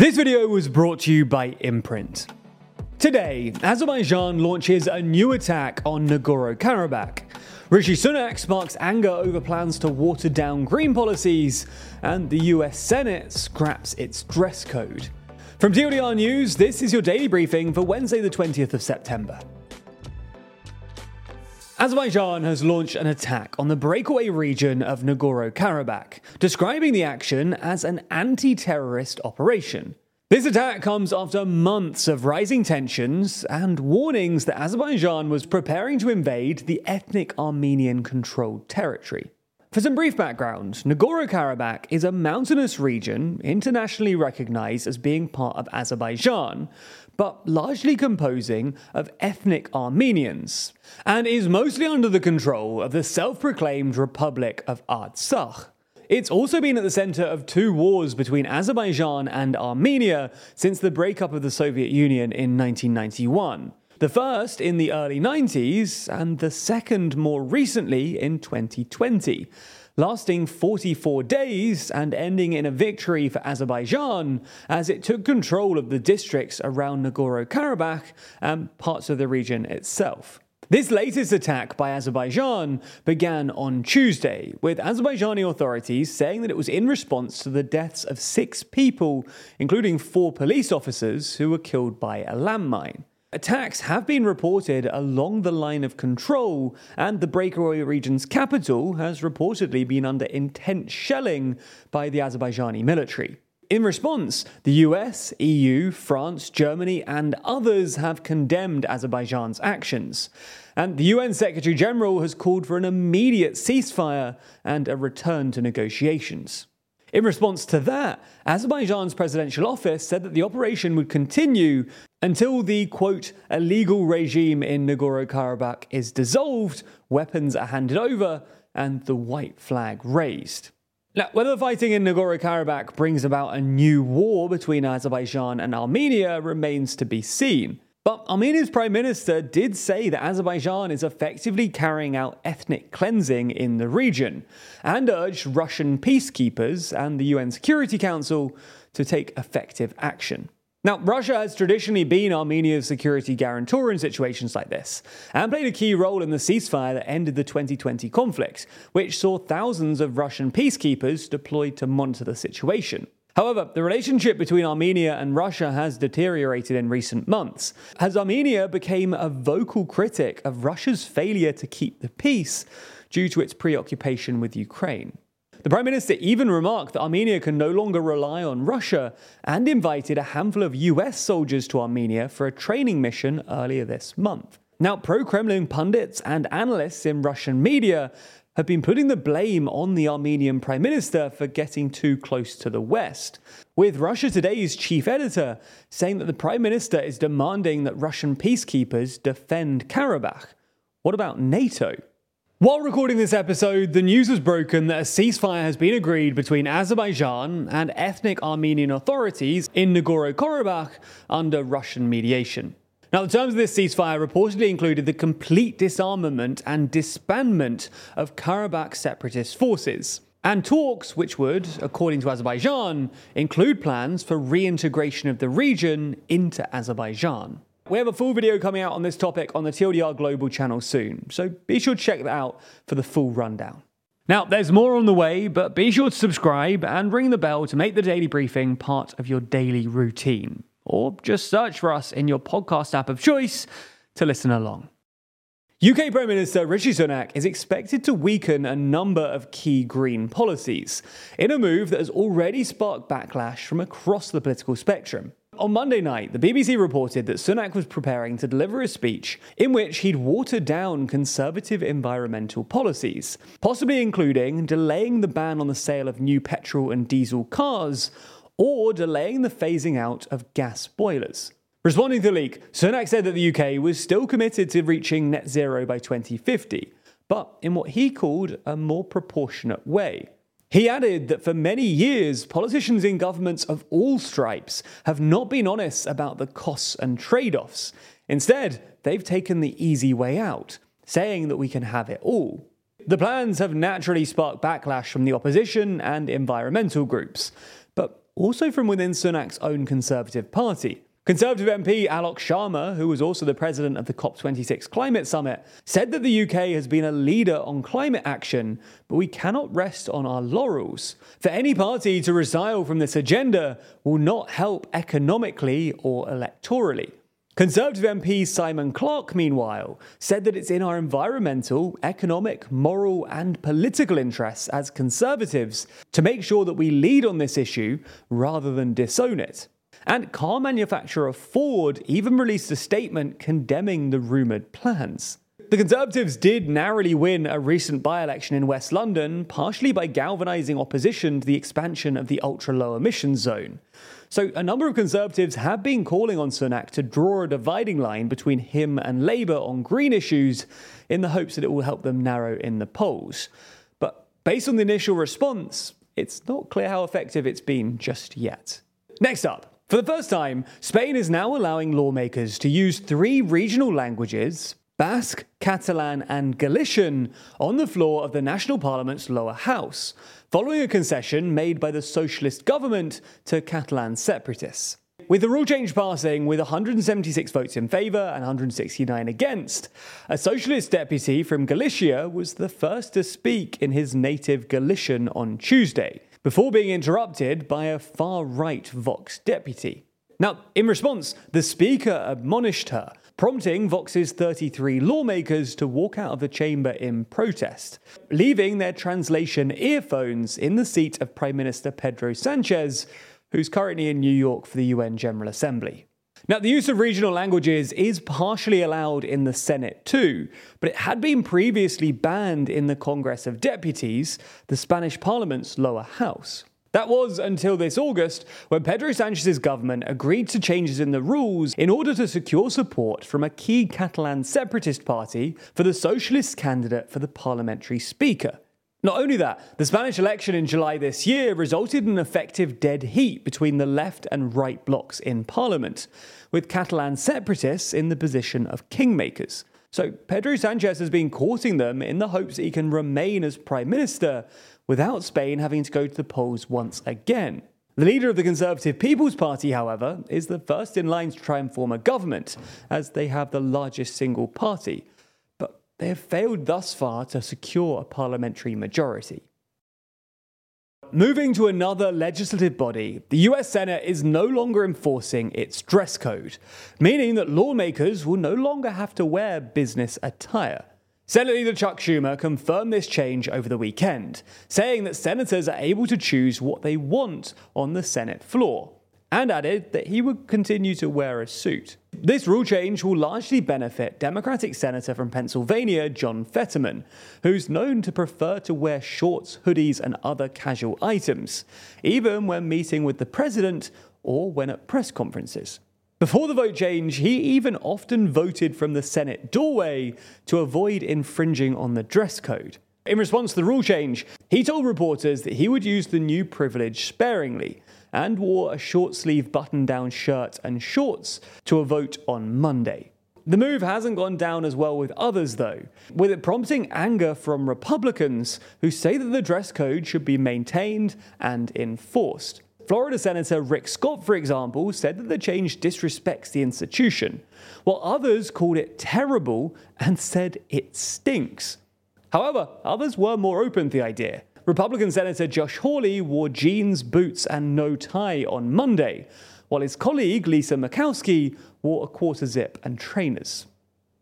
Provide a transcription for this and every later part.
This video was brought to you by Imprint. Today, Azerbaijan launches a new attack on Nagorno Karabakh. Rishi Sunak sparks anger over plans to water down green policies, and the US Senate scraps its dress code. From TLDR News, this is your daily briefing for Wednesday, the 20th of September. Azerbaijan has launched an attack on the breakaway region of Nagorno Karabakh, describing the action as an anti terrorist operation. This attack comes after months of rising tensions and warnings that Azerbaijan was preparing to invade the ethnic Armenian controlled territory. For some brief background, Nagorno Karabakh is a mountainous region internationally recognized as being part of Azerbaijan, but largely composing of ethnic Armenians, and is mostly under the control of the self proclaimed Republic of Artsakh. It's also been at the center of two wars between Azerbaijan and Armenia since the breakup of the Soviet Union in 1991. The first in the early 90s, and the second more recently in 2020, lasting 44 days and ending in a victory for Azerbaijan as it took control of the districts around Nagorno Karabakh and parts of the region itself. This latest attack by Azerbaijan began on Tuesday, with Azerbaijani authorities saying that it was in response to the deaths of six people, including four police officers who were killed by a landmine. Attacks have been reported along the line of control, and the breakaway region's capital has reportedly been under intense shelling by the Azerbaijani military. In response, the US, EU, France, Germany, and others have condemned Azerbaijan's actions. And the UN Secretary General has called for an immediate ceasefire and a return to negotiations. In response to that, Azerbaijan's presidential office said that the operation would continue until the quote illegal regime in Nagorno Karabakh is dissolved, weapons are handed over, and the white flag raised. Now, whether fighting in Nagorno Karabakh brings about a new war between Azerbaijan and Armenia remains to be seen. But Armenia's prime minister did say that Azerbaijan is effectively carrying out ethnic cleansing in the region and urged Russian peacekeepers and the UN Security Council to take effective action. Now, Russia has traditionally been Armenia's security guarantor in situations like this, and played a key role in the ceasefire that ended the 2020 conflict, which saw thousands of Russian peacekeepers deployed to monitor the situation. However, the relationship between Armenia and Russia has deteriorated in recent months, as Armenia became a vocal critic of Russia's failure to keep the peace due to its preoccupation with Ukraine. The Prime Minister even remarked that Armenia can no longer rely on Russia and invited a handful of US soldiers to Armenia for a training mission earlier this month. Now, pro Kremlin pundits and analysts in Russian media have been putting the blame on the Armenian Prime Minister for getting too close to the West, with Russia Today's chief editor saying that the Prime Minister is demanding that Russian peacekeepers defend Karabakh. What about NATO? While recording this episode, the news was broken that a ceasefire has been agreed between Azerbaijan and ethnic Armenian authorities in Nagorno Karabakh under Russian mediation. Now, the terms of this ceasefire reportedly included the complete disarmament and disbandment of Karabakh separatist forces, and talks which would, according to Azerbaijan, include plans for reintegration of the region into Azerbaijan. We have a full video coming out on this topic on the TLDR Global channel soon, so be sure to check that out for the full rundown. Now, there's more on the way, but be sure to subscribe and ring the bell to make the daily briefing part of your daily routine or just search for us in your podcast app of choice to listen along. UK Prime Minister Rishi Sunak is expected to weaken a number of key green policies in a move that has already sparked backlash from across the political spectrum. On Monday night, the BBC reported that Sunak was preparing to deliver a speech in which he'd watered down conservative environmental policies, possibly including delaying the ban on the sale of new petrol and diesel cars or delaying the phasing out of gas boilers. Responding to the leak, Sunak said that the UK was still committed to reaching net zero by 2050, but in what he called a more proportionate way. He added that for many years, politicians in governments of all stripes have not been honest about the costs and trade offs. Instead, they've taken the easy way out, saying that we can have it all. The plans have naturally sparked backlash from the opposition and environmental groups. Also from within Sunak's own Conservative Party. Conservative MP Alok Sharma, who was also the president of the COP26 Climate Summit, said that the UK has been a leader on climate action, but we cannot rest on our laurels. For any party to resile from this agenda will not help economically or electorally. Conservative MP Simon Clarke, meanwhile, said that it's in our environmental, economic, moral, and political interests as Conservatives to make sure that we lead on this issue rather than disown it. And car manufacturer Ford even released a statement condemning the rumoured plans. The Conservatives did narrowly win a recent by election in West London, partially by galvanising opposition to the expansion of the ultra low emissions zone. So, a number of Conservatives have been calling on Sunak to draw a dividing line between him and Labour on green issues in the hopes that it will help them narrow in the polls. But based on the initial response, it's not clear how effective it's been just yet. Next up, for the first time, Spain is now allowing lawmakers to use three regional languages Basque, Catalan, and Galician on the floor of the National Parliament's lower house, following a concession made by the socialist government to Catalan separatists. With the rule change passing with 176 votes in favour and 169 against, a socialist deputy from Galicia was the first to speak in his native Galician on Tuesday, before being interrupted by a far right Vox deputy. Now, in response, the Speaker admonished her, prompting Vox's 33 lawmakers to walk out of the chamber in protest, leaving their translation earphones in the seat of Prime Minister Pedro Sanchez, who's currently in New York for the UN General Assembly. Now, the use of regional languages is partially allowed in the Senate too, but it had been previously banned in the Congress of Deputies, the Spanish parliament's lower house. That was until this August, when Pedro Sanchez's government agreed to changes in the rules in order to secure support from a key Catalan separatist party for the socialist candidate for the parliamentary speaker. Not only that, the Spanish election in July this year resulted in an effective dead heat between the left and right blocs in parliament, with Catalan separatists in the position of kingmakers. So Pedro Sanchez has been courting them in the hopes that he can remain as prime minister without Spain having to go to the polls once again. The leader of the Conservative People's Party, however, is the first in line to try and form a government, as they have the largest single party But they have failed thus far to secure a parliamentary majority. Moving to another legislative body, the US Senate is no longer enforcing its dress code, meaning that lawmakers will no longer have to wear business attire. Senate Leader Chuck Schumer confirmed this change over the weekend, saying that senators are able to choose what they want on the Senate floor and added that he would continue to wear a suit. This rule change will largely benefit Democratic Senator from Pennsylvania John Fetterman, who's known to prefer to wear shorts, hoodies, and other casual items, even when meeting with the president or when at press conferences. Before the vote change, he even often voted from the Senate doorway to avoid infringing on the dress code. In response to the rule change, he told reporters that he would use the new privilege sparingly, and wore a short sleeve button down shirt and shorts to a vote on Monday. The move hasn't gone down as well with others, though, with it prompting anger from Republicans who say that the dress code should be maintained and enforced. Florida Senator Rick Scott, for example, said that the change disrespects the institution, while others called it terrible and said it stinks. However, others were more open to the idea. Republican Senator Josh Hawley wore jeans, boots, and no tie on Monday, while his colleague Lisa Murkowski wore a quarter zip and trainers.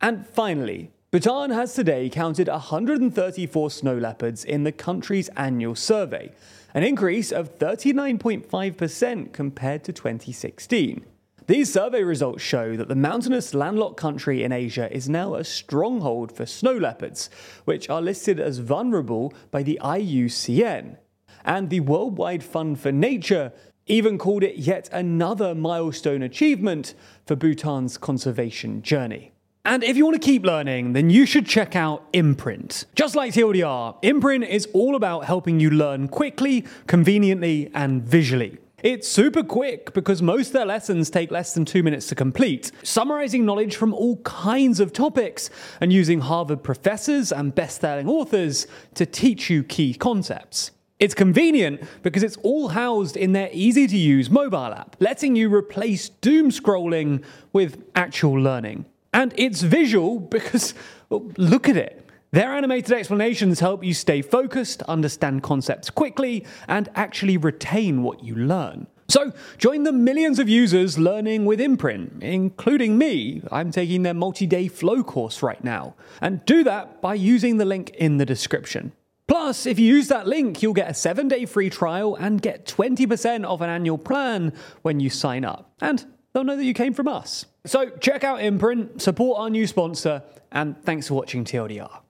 And finally, Bhutan has today counted 134 snow leopards in the country's annual survey, an increase of 39.5% compared to 2016. These survey results show that the mountainous landlocked country in Asia is now a stronghold for snow leopards, which are listed as vulnerable by the IUCN. And the Worldwide Fund for Nature even called it yet another milestone achievement for Bhutan's conservation journey. And if you want to keep learning, then you should check out Imprint. Just like TLDR, Imprint is all about helping you learn quickly, conveniently, and visually. It's super quick because most of their lessons take less than two minutes to complete, summarizing knowledge from all kinds of topics and using Harvard professors and best selling authors to teach you key concepts. It's convenient because it's all housed in their easy to use mobile app, letting you replace doom scrolling with actual learning. And it's visual because well, look at it. Their animated explanations help you stay focused, understand concepts quickly, and actually retain what you learn. So, join the millions of users learning with Imprint, including me. I'm taking their multi day flow course right now. And do that by using the link in the description. Plus, if you use that link, you'll get a seven day free trial and get 20% off an annual plan when you sign up. And they'll know that you came from us. So, check out Imprint, support our new sponsor, and thanks for watching TLDR.